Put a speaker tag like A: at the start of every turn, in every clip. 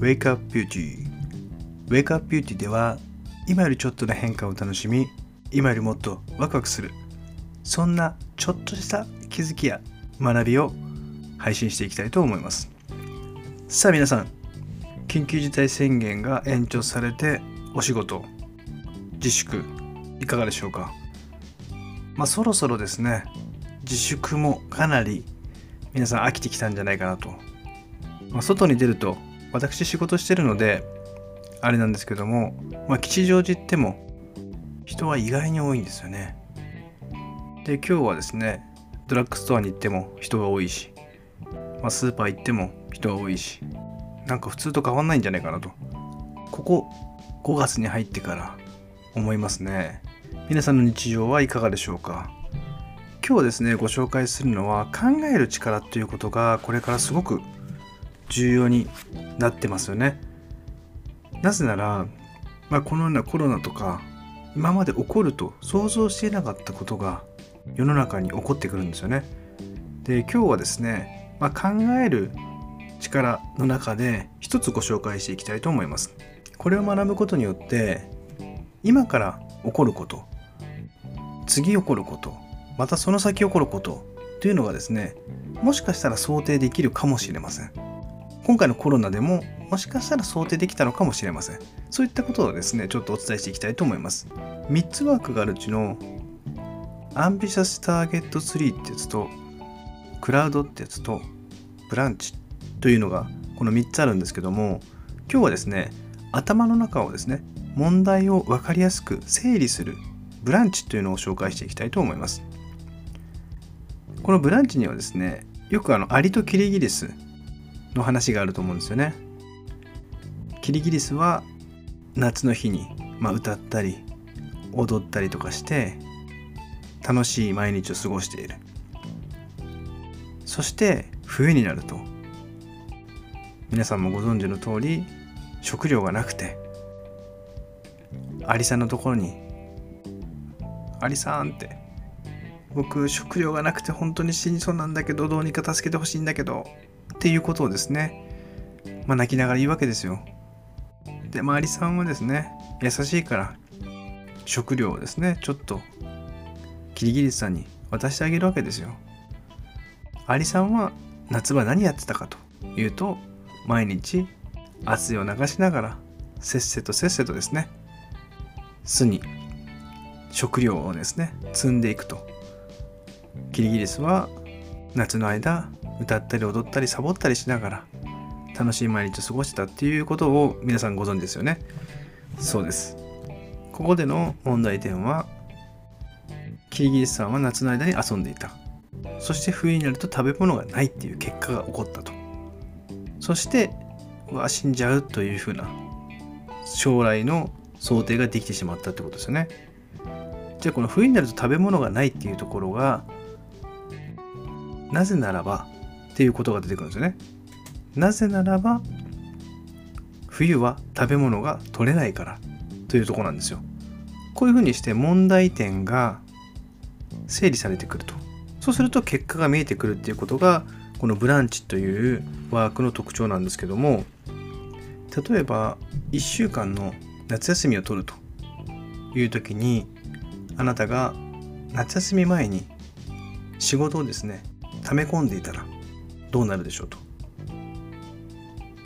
A: Wake Up Beauty Wake Up Beauty では今よりちょっとの変化を楽しみ今よりもっとワクワクするそんなちょっとした気づきや学びを配信していきたいと思います。さあ皆さん緊急事態宣言が延長されてお仕事自粛いかがでしょうか？まあそろそろですね自粛もかなり皆さん飽きてきたんじゃないかなと、まあ、外に出ると私仕事してるのであれなんですけども、まあ、吉祥寺行っても人は意外に多いんですよね。で今日はですねドラッグストアに行っても人が多いし、まあ、スーパー行っても人が多いしなんか普通と変わんないんじゃないかなと。ここ5月に入ってから思いますね。皆さんの日常はいかがでしょうか？今日ですねご紹介するのは考える力ということがこれからすごく重要になってますよね。なぜなら、まあ、このようなコロナとか今まで起こると想像していなかったことが世の中に起こってくるんですよね。で今日はですね、まあ、考える力の中で一つご紹介していきたいと思います。これを学ぶことによって今から起こること次起こることまたその先起こることというのがですねもしかしたら想定できるかもしれません。今回のコロナでももしかしたら想定できたのかもしれません。そういったことをですねちょっとお伝えしていきたいと思います。3つワークがあるうちのアンビシャスターゲット3ってやつとクラウドってやつとブランチというのがこの3つあるんですけども今日はですね頭の中をですね問題を分かりやすく整理するブランチというのを紹介していきたいと思います。このブランチにはですねよくあのアリとキリギリスの話があると思うんですよね。キリギリスは夏の日に、まあ、歌ったり踊ったりとかして楽しい毎日を過ごしている。そして冬になると皆さんもご存知の通り食料がなくてアリさんのところに「アリさん」って「僕食料がなくて本当に死にそうなんだけどどうにか助けてほしいんだけど」っていうことをですねまあ泣きながら言うわけですよ。でまあアリさんはですね優しいから食料をですねちょっとキリギリスさんに渡してあげるわけですよ。アリさんは夏場何やってたかというと毎日汗を流しながらせっせとせっせとですね巣に食料をですね積んでいくと。キリギリスは夏の間歌ったり踊ったりサボったりしながら楽しい毎日を過ごしてたっていうことを皆さんご存知ですよね。そうです。ここでの問題点はキリギリスさんは夏の間に遊んでいた。そして冬になると食べ物がないっていう結果が起こったと。そしてうわ死んじゃうというふうな将来の想定ができてしまったってことですよね。じゃあこの冬になると食べ物がないっていうところがなぜならばっていうことが出てくるんですよね。なぜならば冬は食べ物が取れないからというとこなんですよ。こういうふうにして問題点が整理されてくると。そうすると結果が見えてくるっていうことがこのブランチというワークの特徴なんですけども例えば1週間の夏休みを取るという時にあなたが夏休み前に仕事をですね溜め込んでいたらどうなるでしょうと。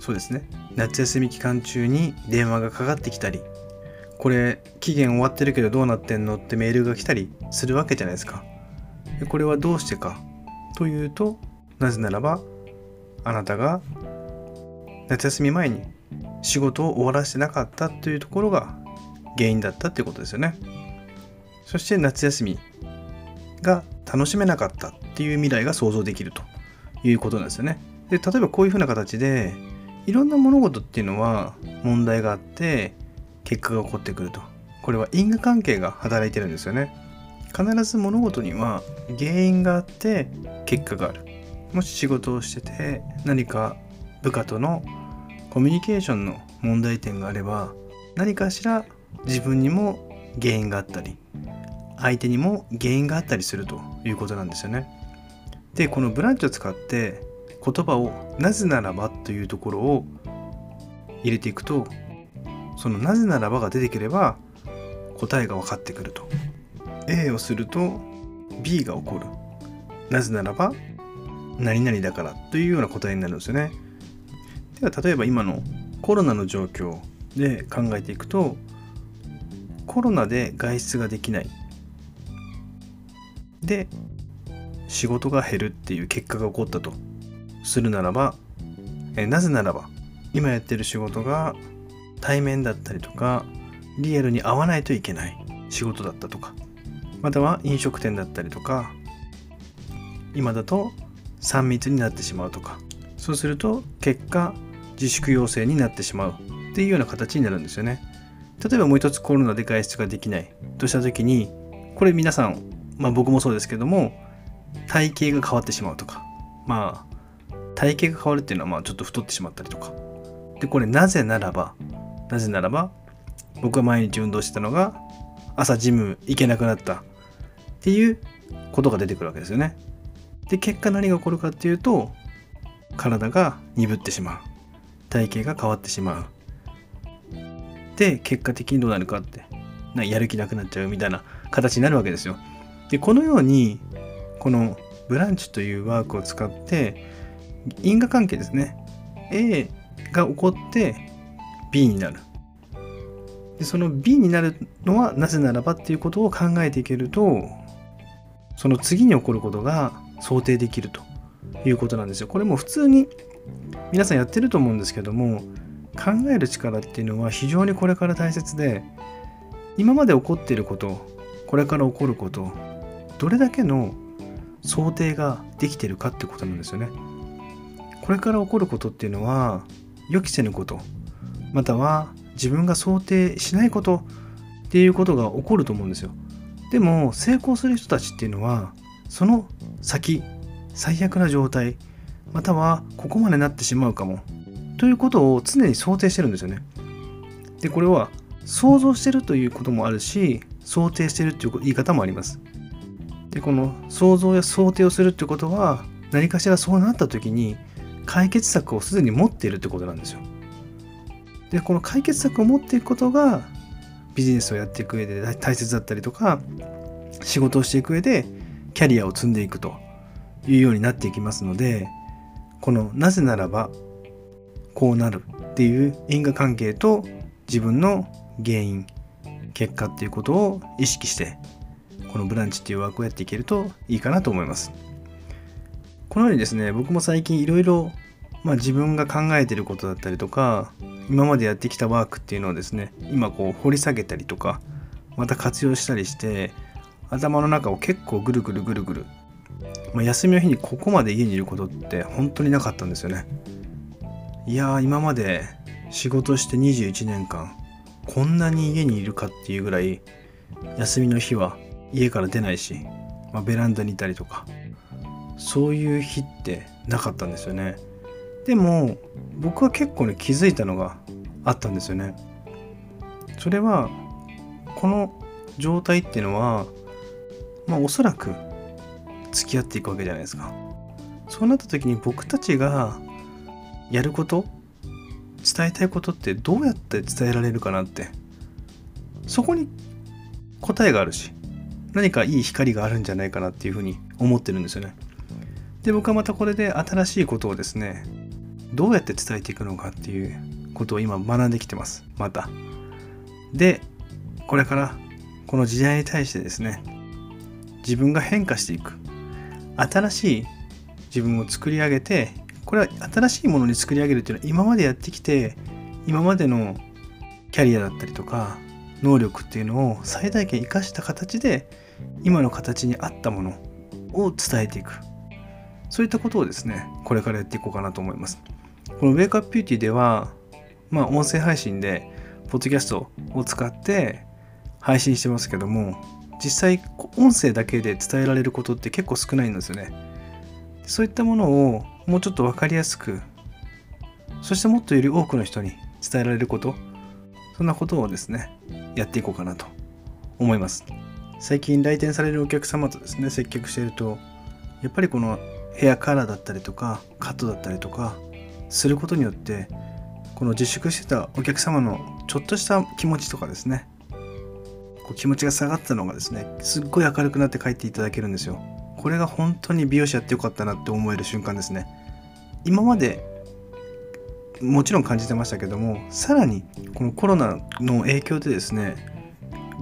A: そうですね。夏休み期間中に電話がかかってきたりこれ期限終わってるけどどうなってんのってメールが来たりするわけじゃないですか。でこれはどうしてか。というとなぜならばあなたが夏休み前に仕事を終わらせてなかったというところが原因だったっていうことですよね。そして夏休みが楽しめなかったっていう未来が想像できると。いうことなんですよね。で例えばこういうふうな形でいろんな物事っていうのは問題があって結果が起こってくると。これは因果関係が働いてるんですよね。必ず物事には原因があって結果がある。もし仕事をしてて何か部下とのコミュニケーションの問題点があれば何かしら自分にも原因があったり相手にも原因があったりするということなんですよね。でこのブランチを使って言葉を「なぜならば」というところを入れていくとそのなぜならばが出てくれば答えが分かってくると。A をすると B が起こる。なぜならば何々だからというような答えになるんですよね。では例えば今のコロナの状況で考えていくとコロナで外出ができない。で仕事が減るっていう結果が起こったと。するならばえなぜならば今やってる仕事が対面だったりとかリアルに会わないといけない仕事だったとかまたは飲食店だったりとか今だと3密になってしまうとかそうすると結果自粛要請になってしまうっていうような形になるんですよね。例えばもう一つコロナで外出ができないとした時にこれ皆さん、まあ、僕もそうですけども体型が変わってしまうとか。まあ体型が変わるっていうのはまあちょっと太ってしまったりとか。でこれなぜならばなぜならば僕は毎日運動してたのが朝ジム行けなくなったっていうことが出てくるわけですよね。で結果何が起こるかっていうと体が鈍ってしまう。体型が変わってしまう。で結果的にどうなるかってなやる気なくなっちゃうみたいな形になるわけですよ。でこのようにこのブランチというワークを使って因果関係ですね。A が起こって B になる。でその B になるのはなぜならばっていうことを考えていけるとその次に起こることが想定できると。いうことなんですよ。これも普通に皆さんやってると思うんですけども考える力っていうのは非常にこれから大切で今まで起こっていることこれから起こることどれだけの想定ができてるかってことなんですよね。これから起こることっていうのは予期せぬことまたは自分が想定しないことっていうことが起こると思うんですよ。でも成功する人たちっていうのはその先最悪な状態またはここまでなってしまうかもということを常に想定してるんですよね。でこれは想像してるということもあるし想定してるという言い方もあります。でこの想像や想定をするってことは何かしらそうなった時に解決策をすでに持っているってことなんですよ。でこの解決策を持っていくことがビジネスをやっていく上で大切だったりとか仕事をしていく上でキャリアを積んでいくというようになっていきますのでこのなぜならばこうなるっていう因果関係と自分の原因結果っていうことを意識してこのブランチっていうワークをやっていけるといいかなと思います。このようにですね僕も最近いろいろ自分が考えてることだったりとか今までやってきたワークっていうのをですね今こう掘り下げたりとかまた活用したりして頭の中を結構ぐるぐるぐるぐる、まあ、休みの日にここまで家にいることって本当になかったんですよねいやー今まで仕事して21年間こんなに家にいるかっていうぐらい休みの日は家から出ないし、まあ、ベランダにいたりとかそういう日ってなかったんですよね。でも僕は結構ね気づいたのがあったんですよね。それはこの状態っていうのはまあおそらく付き合っていくわけじゃないですか。そうなった時に僕たちがやること伝えたいことってどうやって伝えられるかなってそこに答えがあるし何かいい光があるんじゃないかなっていうふうに思ってるんですよね。で僕はまたこれで新しいことをですねどうやって伝えていくのかっていうことを今学んできてます。また。でこれからこの時代に対してですね自分が変化していく。新しい自分を作り上げてこれは新しいものに作り上げるっていうのは今までやってきて今までのキャリアだったりとか能力っていうのを最大限生かした形で今の形に合ったものを伝えていくそういったことをですねこれからやっていこうかなと思いますこの Wake Up Beauty ではまあ音声配信でポッドキャストを使って配信してますけども実際音声だけで伝えられることって結構少ないんですよね。そういったものをもうちょっと分かりやすくそしてもっとより多くの人に伝えられることそんなことをですねやっていこうかなと思います。最近来店されるお客様とですね接客しているとやっぱりこのヘアカラーだったりとかカットだったりとかすることによってこの自粛してたお客様のちょっとした気持ちとかですねこう気持ちが下がったのがですねすっごい明るくなって帰っていただけるんですよ。これが本当に美容師やってよかったなって思える瞬間ですね。今までもちろん感じてましたけどもさらにこのコロナの影響でですね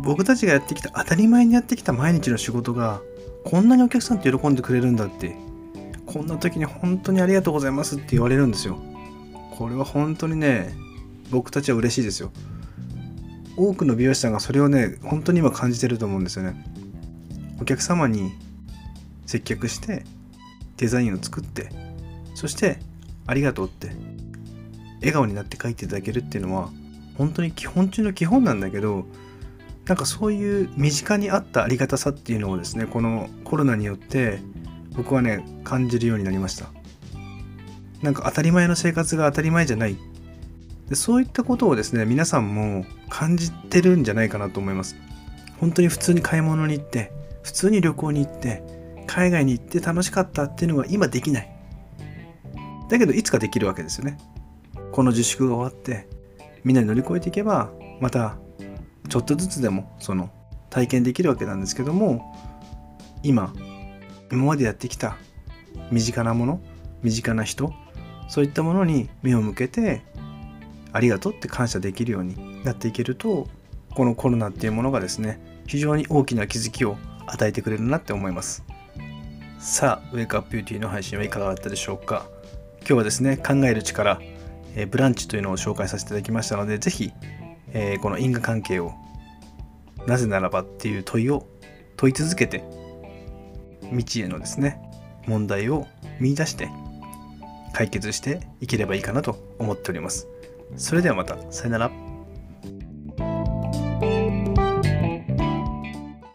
A: 僕たちがやってきた当たり前にやってきた毎日の仕事がこんなにお客さんって喜んでくれるんだってこんな時に本当にありがとうございますって言われるんですよ。これは本当にね僕たちは嬉しいですよ。多くの美容師さんがそれをね本当に今感じてると思うんですよね。お客様に接客してデザインを作ってそしてありがとうって笑顔になって帰っていただけるっていうのは本当に基本中の基本なんだけどなんかそういう身近にあったありがたさっていうのをですねこのコロナによって僕はね感じるようになりました。なんか当たり前の生活が当たり前じゃない。でそういったことをですね皆さんも感じてるんじゃないかなと思います。本当に普通に買い物に行って普通に旅行に行って海外に行って楽しかったっていうのが今できない。だけどいつかできるわけですよね。この自粛が終わってみんなに乗り越えていけばまたちょっとずつでもその体験できるわけなんですけども今今までやってきた身近なもの身近な人そういったものに目を向けてありがとうって感謝できるようになっていけるとこのコロナっていうものがですね非常に大きな気づきを与えてくれるなって思います。さあウェイクアップビューティーの配信はいかがだったでしょうか。今日はですね考える力、え、ブランチというのを紹介させていただきましたのでぜひ、えー、この因果関係をなぜならばっていう問いを問い続けて未知へのですね問題を見いだして解決していければいいかなと思っております。それではまたさよなら。